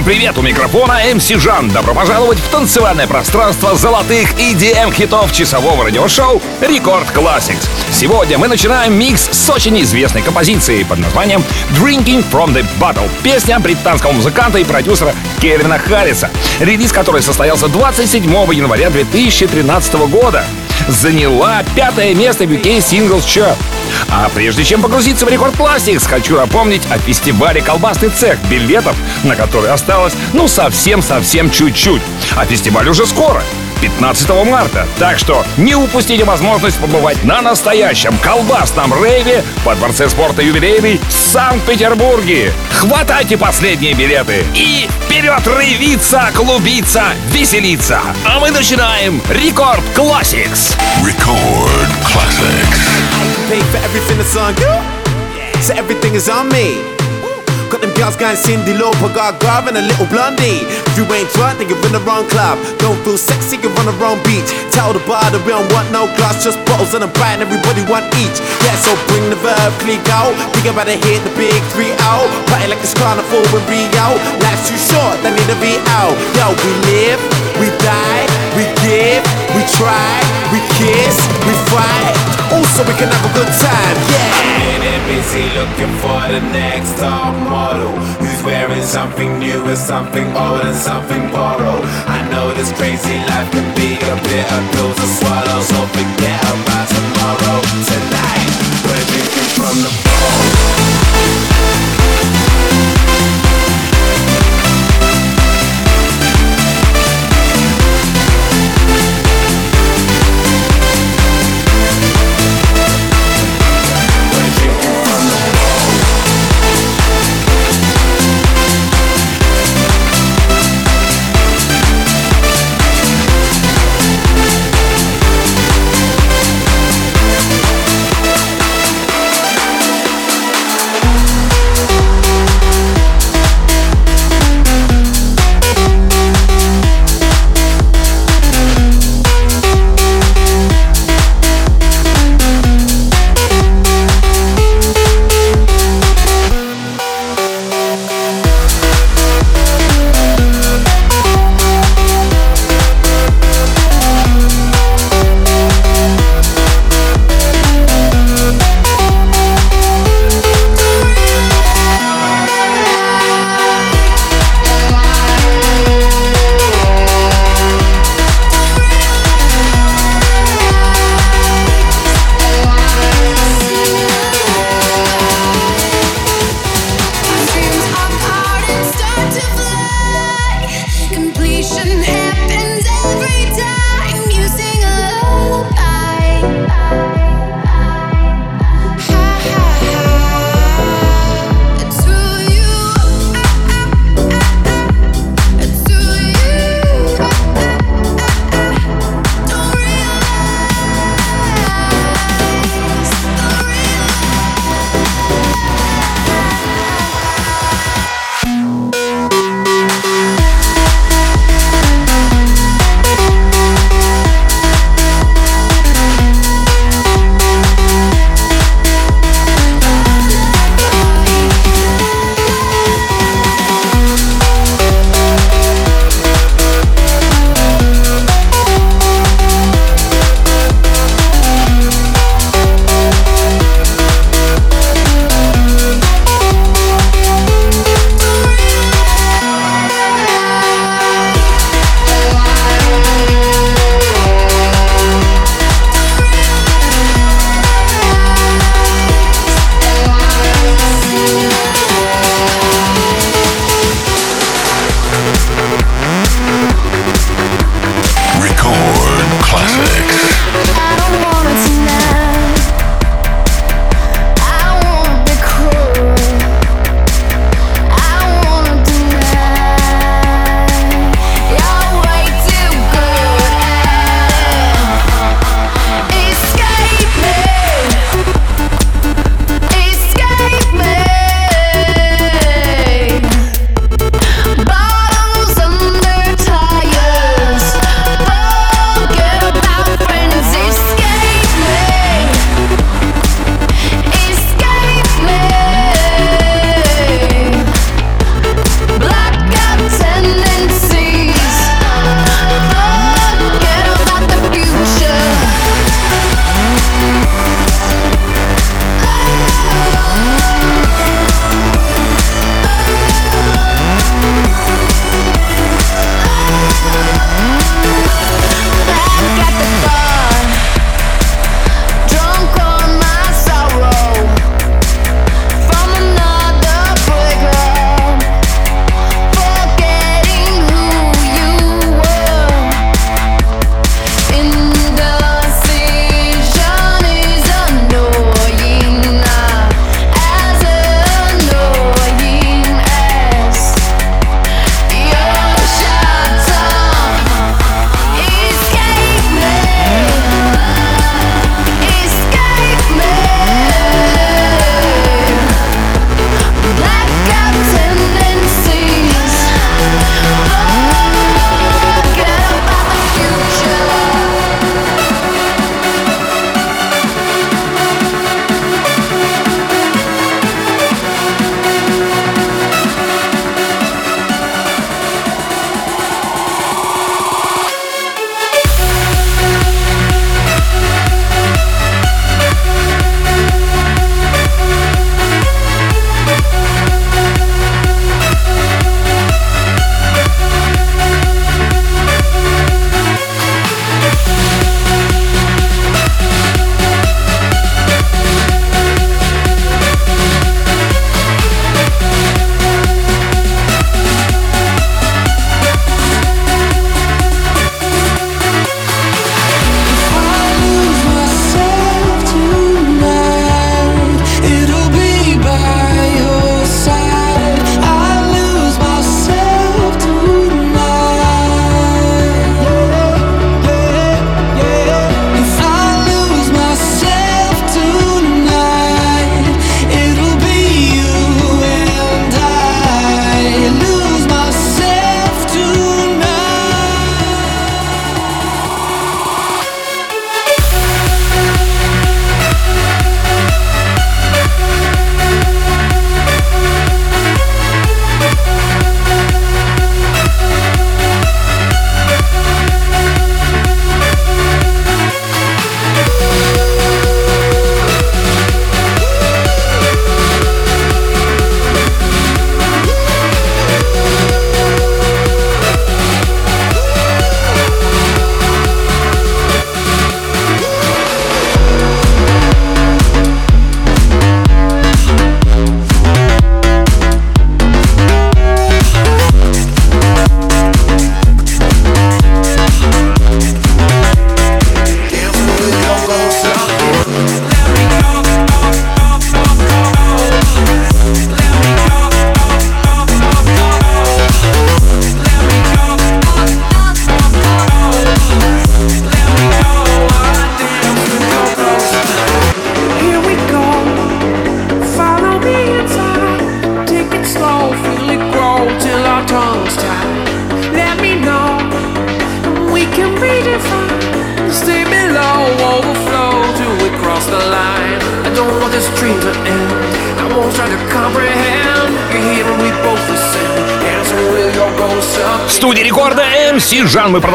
Всем привет! У микрофона MC Жан. Добро пожаловать в танцевальное пространство золотых EDM-хитов часового радиошоу Record Classics. Сегодня мы начинаем микс с очень известной композицией под названием Drinking from the Bottle. Песня британского музыканта и продюсера Кевина Харриса, релиз которой состоялся 27 января 2013 года заняла пятое место в UK Singles Chart. А прежде чем погрузиться в Рекорд Classics, хочу напомнить о фестивале «Колбасный цех», билетов на который осталось ну совсем-совсем чуть-чуть. А фестиваль уже скоро. 15 марта. Так что не упустите возможность побывать на настоящем колбасном рейве по Дворце спорта юбилейный в Санкт-Петербурге. Хватайте последние билеты и вперед рейвиться, клубиться, веселиться. А мы начинаем Рекорд Classics. Record Classics. Pay for everything that's on you. So everything is on me. Got them girls going Cindy Lauper, got Garv and a little blondie. If you ain't drunk, then you're in the wrong club. Don't feel sexy, you're on the wrong beach. Tell the bar that we don't want no glass, just bottles and a bite, and everybody want each. Yeah, so bring the verb, click out. Think about to hit the big three out. Party like it's carnival in Rio. Life's too short, they need to be out. Yo, we live, we die, we give, we try, we kiss, we fight. Also, we can have a good time, yeah. busy looking for the next top model Who's wearing something new and something old and something borrowed I know this crazy life can be a bitter pill to swallow So forget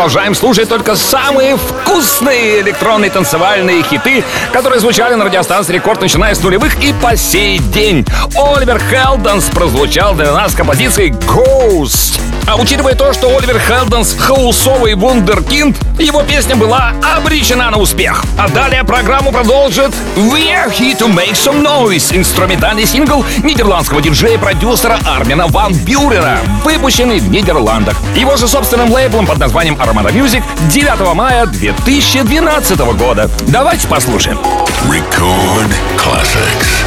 продолжаем слушать только самые вкусные электронные танцевальные хиты, которые звучали на радиостанции Рекорд, начиная с нулевых и по сей день. Оливер Хелденс прозвучал для нас композицией Ghost. А учитывая то, что Оливер Хелденс хаусовый вундеркинд, его песня была обречена на успех. А далее программу продолжит We're Here to Make Some Noise, инструментальный сингл нидерландского диджея-продюсера Армина Ван Бюрена, выпущенный в Нидерландах. Его же собственным лейблом под названием Armada Music 9 мая 2012 года. Давайте послушаем. Record classics.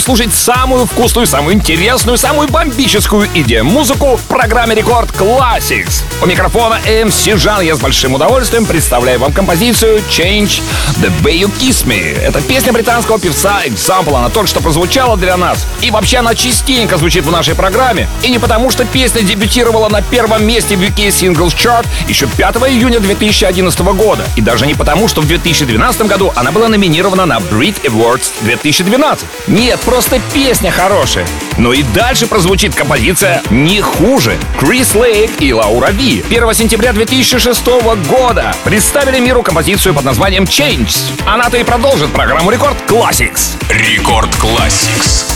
Слушать самую вкусную, самую интересную, самую бомбическую идею музыку в программе Рекорд Classics. У микрофона MC Жан я с большим удовольствием представляю вам композицию Change the Way You Kiss Me. Это песня британского певца Example, она только что прозвучала для нас. И вообще она частенько звучит в нашей программе. И не потому, что песня дебютировала на первом месте в UK Singles Chart еще 5 июня 2011 года. И даже не потому, что в 2012 году она была номинирована на Brit Awards 2012. Нет, просто песня хорошая. Но и дальше прозвучит композиция не хуже. Крис Лейк и Лаура Ви 1 сентября 2006 года представили миру композицию под названием Change. Она-то и продолжит программу Рекорд Classics. Рекорд Classics.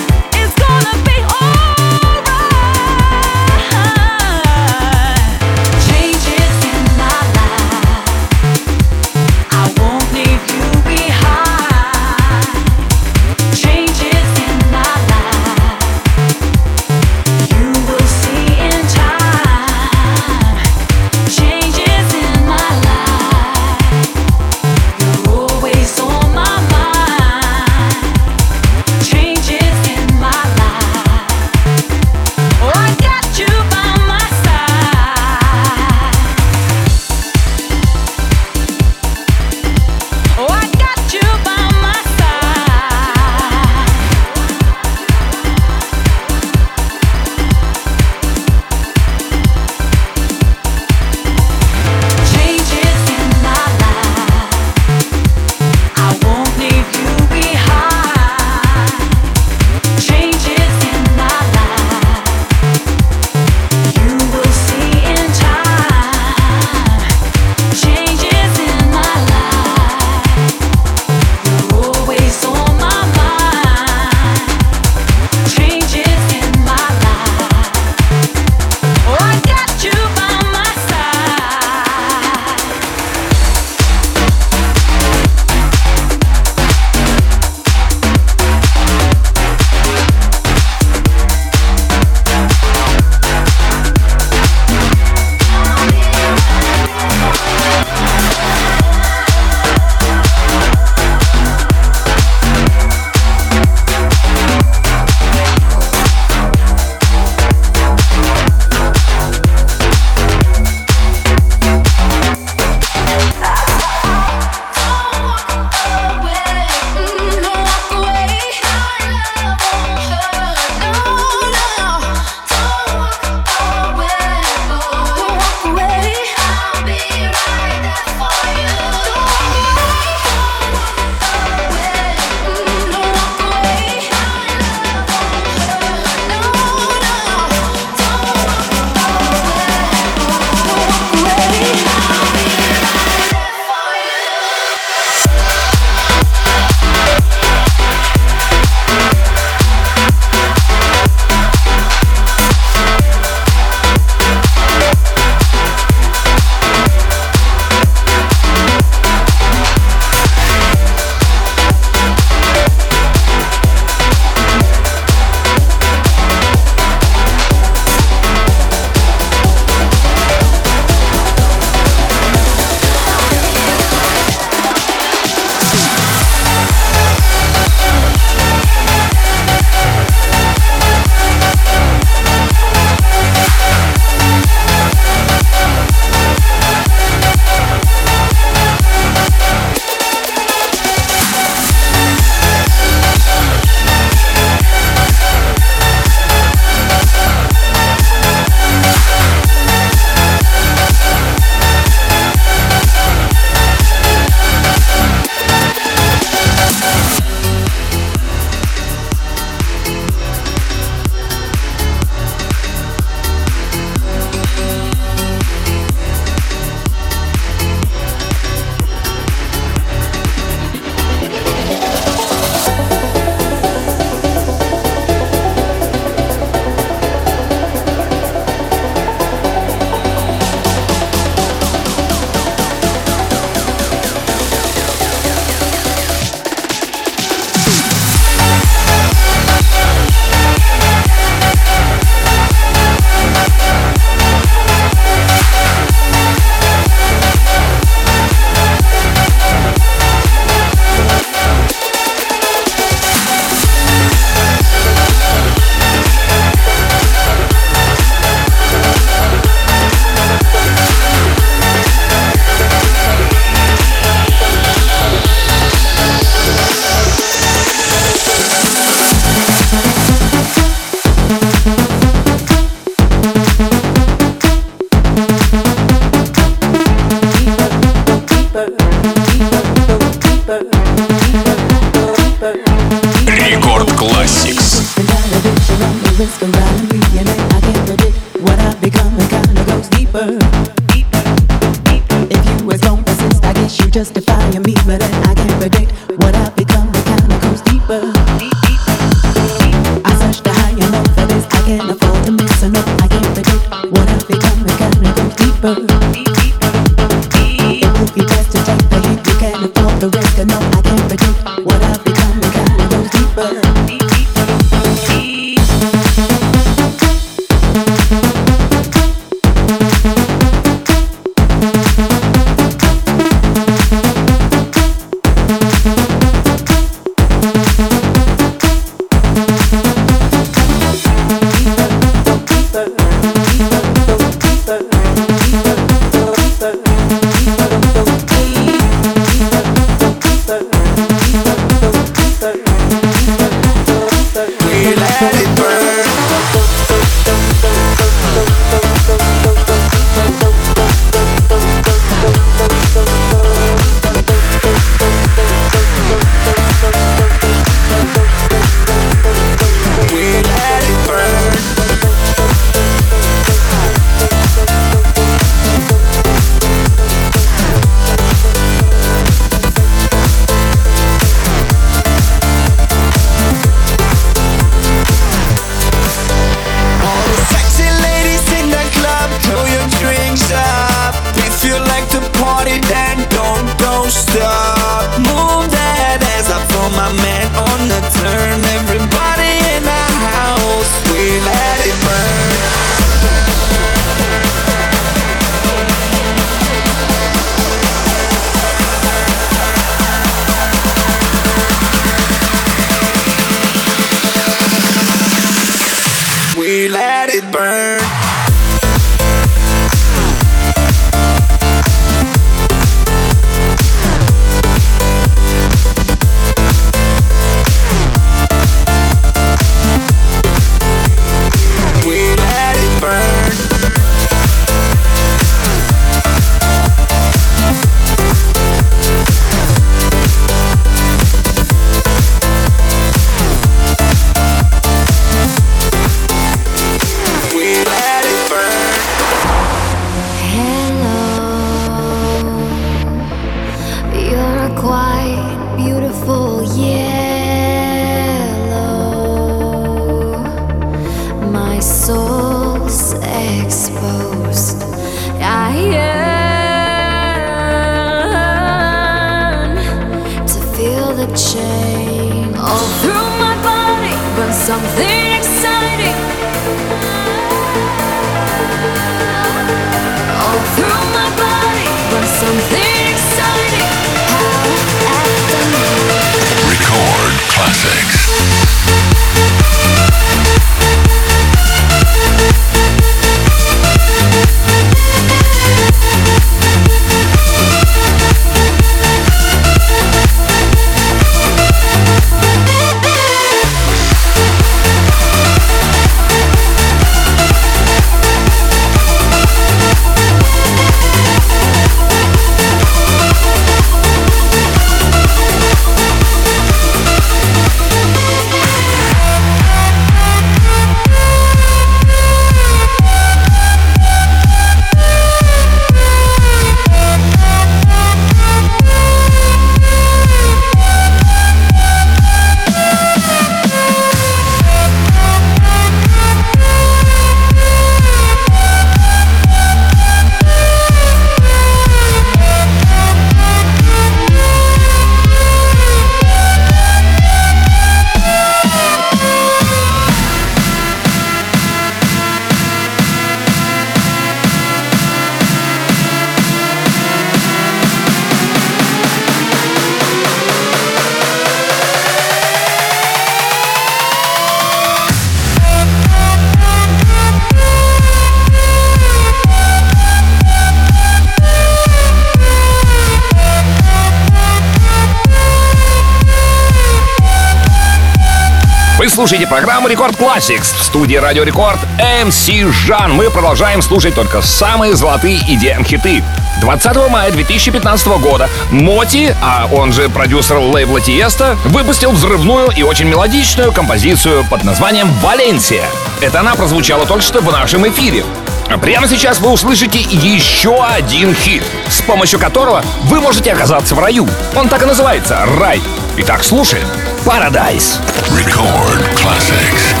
Слушаете программу Рекорд Classics в студии Радио Рекорд MC Жан. Мы продолжаем слушать только самые золотые EDM-хиты. 20 мая 2015 года Моти, а он же продюсер лейбла Тиеста, выпустил взрывную и очень мелодичную композицию под названием «Валенсия». Это она прозвучала только что в нашем эфире. А прямо сейчас вы услышите еще один хит, с помощью которого вы можете оказаться в раю. Он так и называется «Рай». Итак, слушаем. Paradise. Record classics.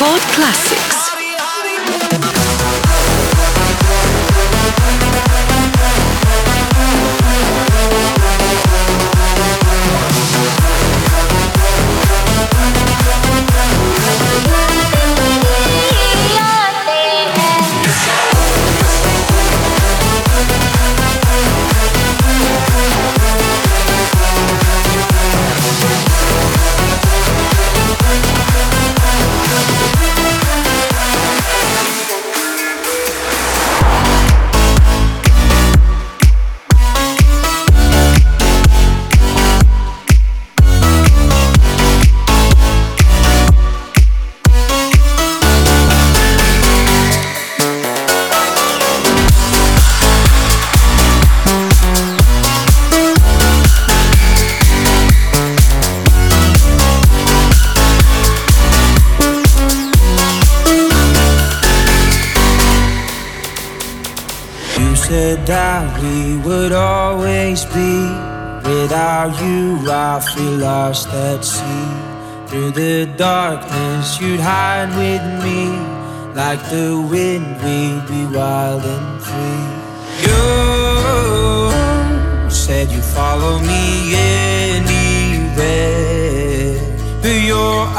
Record Classics. Lost at sea. Through the darkness, you'd hide with me. Like the wind, we'd be wild and free. You said you'd follow me anywhere. But your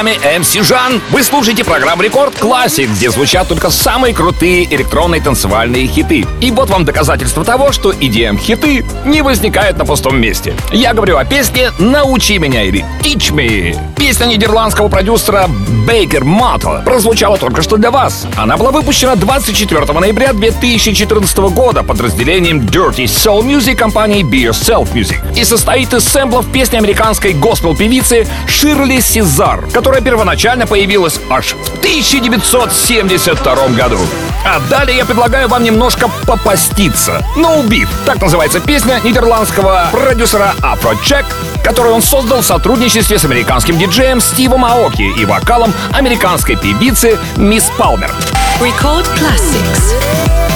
вами МС Жан. Вы слушаете программу Рекорд Классик, где звучат только самые крутые электронные танцевальные хиты. И вот вам доказательство того, что EDM-хиты не возникают на пустом месте. Я говорю о песне «Научи меня» или «Teach me». Песня нидерландского продюсера Бейкер Мото прозвучала только что для вас. Она была выпущена 24 ноября 2014 года под разделением Dirty Soul Music компании Be Yourself Music и состоит из сэмплов песни американской госпел-певицы Ширли Сизар, которая первоначально появилась аж в 1972 году. А далее я предлагаю вам немножко попаститься. No Beef, так называется песня нидерландского продюсера Afrojack, которую он создал в сотрудничестве с американским диджеем Стивом Аоки и вокалом американской певицы Мисс Палмер. Record Classics.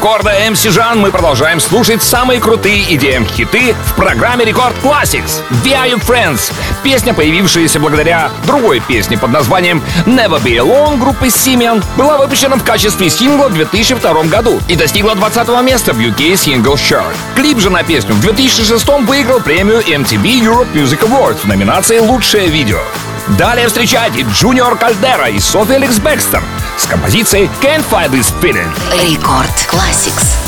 Рекорда MC Жан мы продолжаем слушать самые крутые EDM-хиты в программе Record Classics. We Are Your Friends. Песня, появившаяся благодаря другой песне под названием Never Be Alone группы Simian, была выпущена в качестве сингла в 2002 году и достигла 20 места в UK Single Chart. Клип же на песню в 2006 выиграл премию MTV Europe Music Awards в номинации «Лучшее видео». Далее встречайте Джуниор Кальдера и Софи Эллис-Бекстор с композицией Can't Fight This Feeling. Рекорд Classics.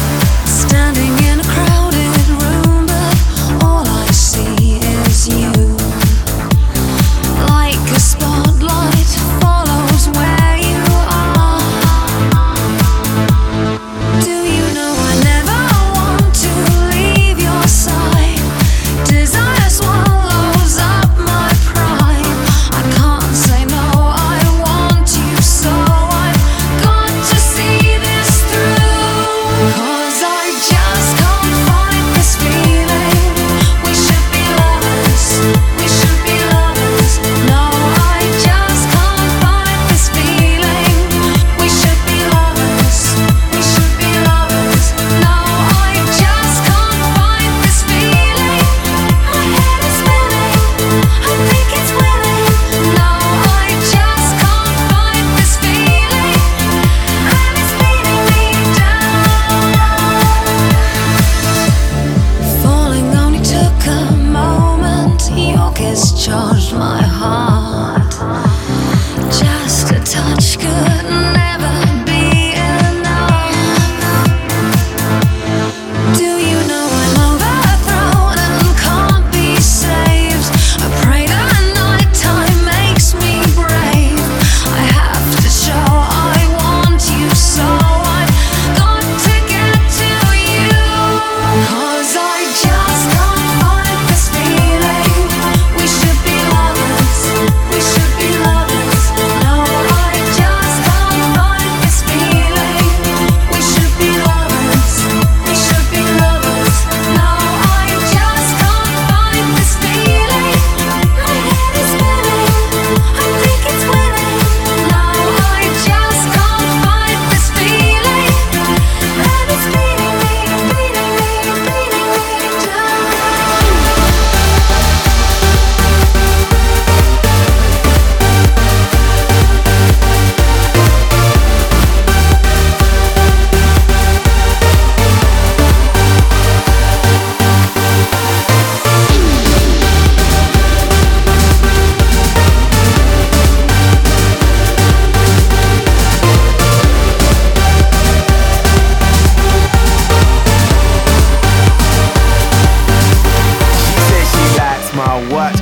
what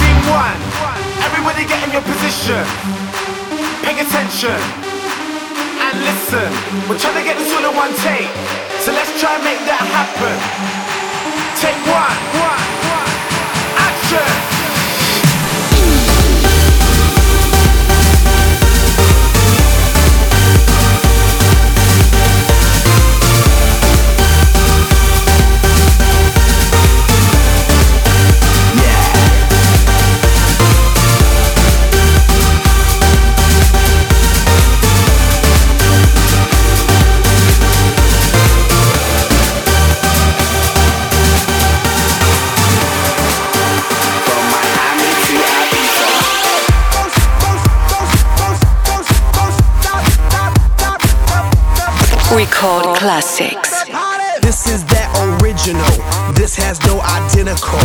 One, everybody get in your position. Pay attention and listen. We're trying to get this all in one take. So let's try and make that happen. Take one. Action! Record Classics. This is that original. This has no identical.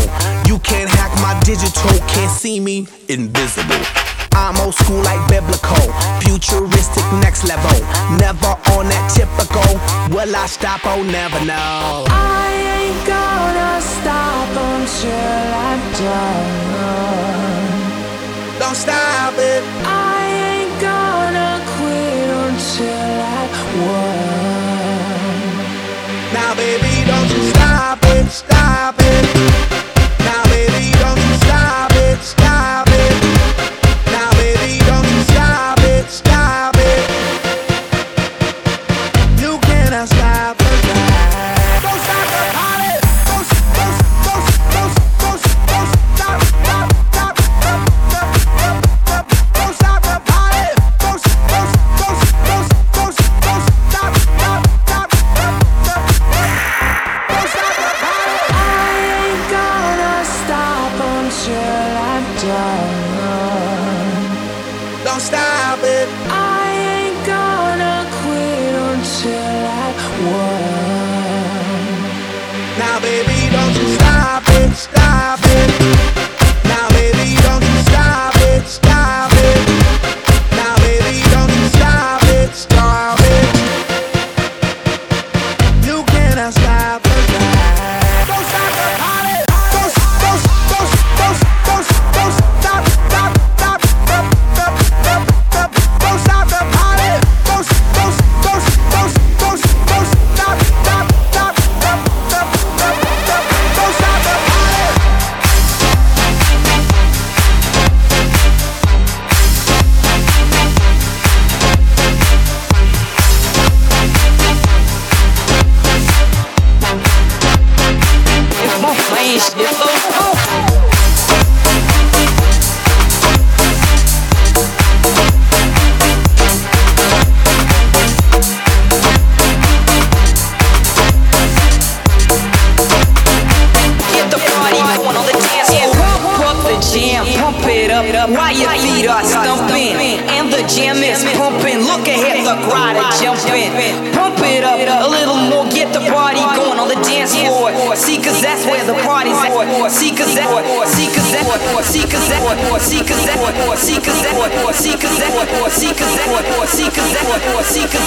You can't hack my digital, can't see me invisible. I'm old school like biblical, futuristic next level. Never on that typical. Will I stop? Oh, never know. I ain't gonna stop until I'm done. Don't stop it. I now, baby, don't you stop it, stop it. It while your feet are stumping. And the jam is pumping. Look ahead, the crowd are jumping. Pump it up a little more, get the party going on the dance floor. See, cause that's where the party's at. See, cause that, see, cause that, see, cause that, see, cause that, see, cause that, see, cause that, see, cause that, see, cause that, see, cause that, see,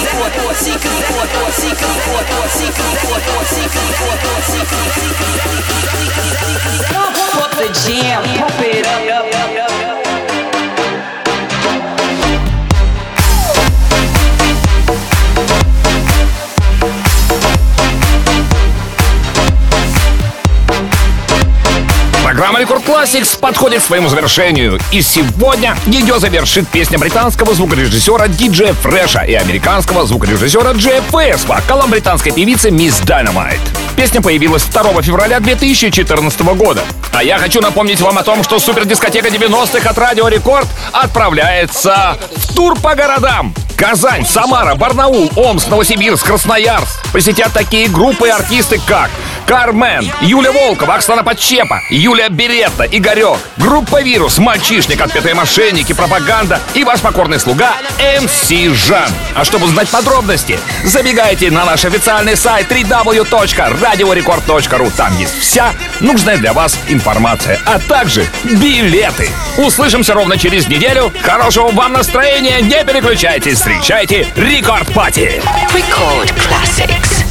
cause that, see, cause that, see, cause that, see, cause that, Pump the jam, pump it up. Программа Рекорд Classics подходит к своему завершению. И сегодня ее завершит песня британского звукорежиссера Диджея Фреша и американского звукорежиссера Джея Фэс по вокалом британской певицы Мисс Dynamite. Песня появилась 2 февраля 2014 года. А я хочу напомнить вам о том, что супердискотека 90-х от Радио Рекорд отправляется в тур по городам. Казань, Самара, Барнаул, Омск, Новосибирск, Красноярск. Посетят такие группы и артисты, как Кармен, Юля Волкова, Оксана Подчепа, Юлия Беретта, Игорек, группа «Вирус», «Мальчишник», «Отпетые мошенники», «Пропаганда» и ваш покорный слуга МС Жан. А чтобы узнать подробности, забегайте на наш официальный сайт www.radiorecord.ru. Там есть вся нужная для вас информация, а также билеты. Услышимся ровно через неделю. Хорошего вам настроения, не переключайтесь, встречайте Рекорд Пати. Record Classics.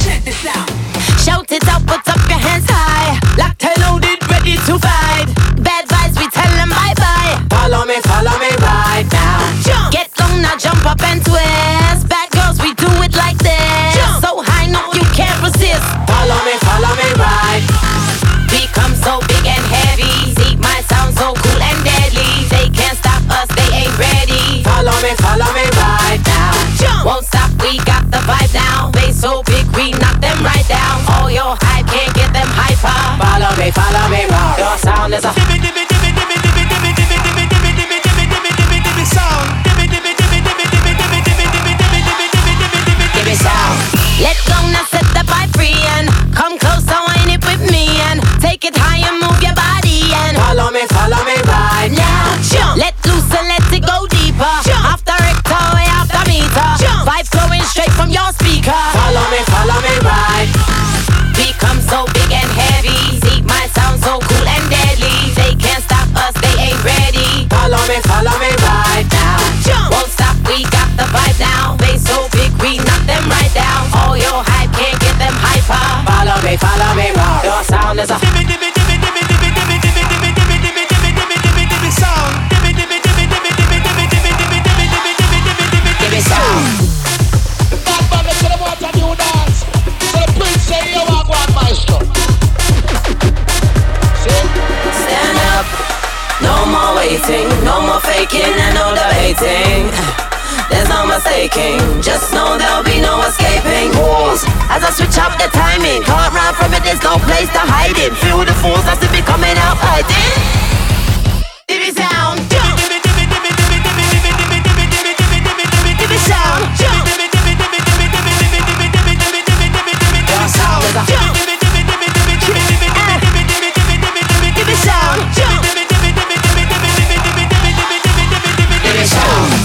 Shout it out, put up your hands high. Locked and loaded, ready to fight. Bad vibes, we tell them bye bye. Follow me, follow me right now. Jump. Get down now, jump up and twist. Bad girls, we do it like this. Jump. So high, no, you can't resist. Follow me, follow me right. We come so big and heavy. See my sound so cool and deadly. They can't stop us, they ain't ready. Follow me, follow me right now. Jump. Won't stop, we got the vibe now. They so big, we knock them right down. All your hype can't get them hyper follow me, follow me, roar. Your sound is a dibby dibby dibby dibby dibby dibby dibby dibby dibby dibby dibby dibby dibby dibby sound. Dibby dibby dibby dibby dibby dibby dibby dibby dibby dibby dibby dibby dibby dibby sound. Let go now, set the vibe free and come close, wind it with me and take it high and move your body and follow me, follow me right now. Jump. follow me round. Your sound is a sound. The to dance. So the prince say you are Stand up. No more waiting, no more faking and no debating. There's no mistaking, just know there'll be no escaping. Pause as I switch up the timing. Can't run from it, there's no place to hide it. Feel the force, I still be coming out fighting.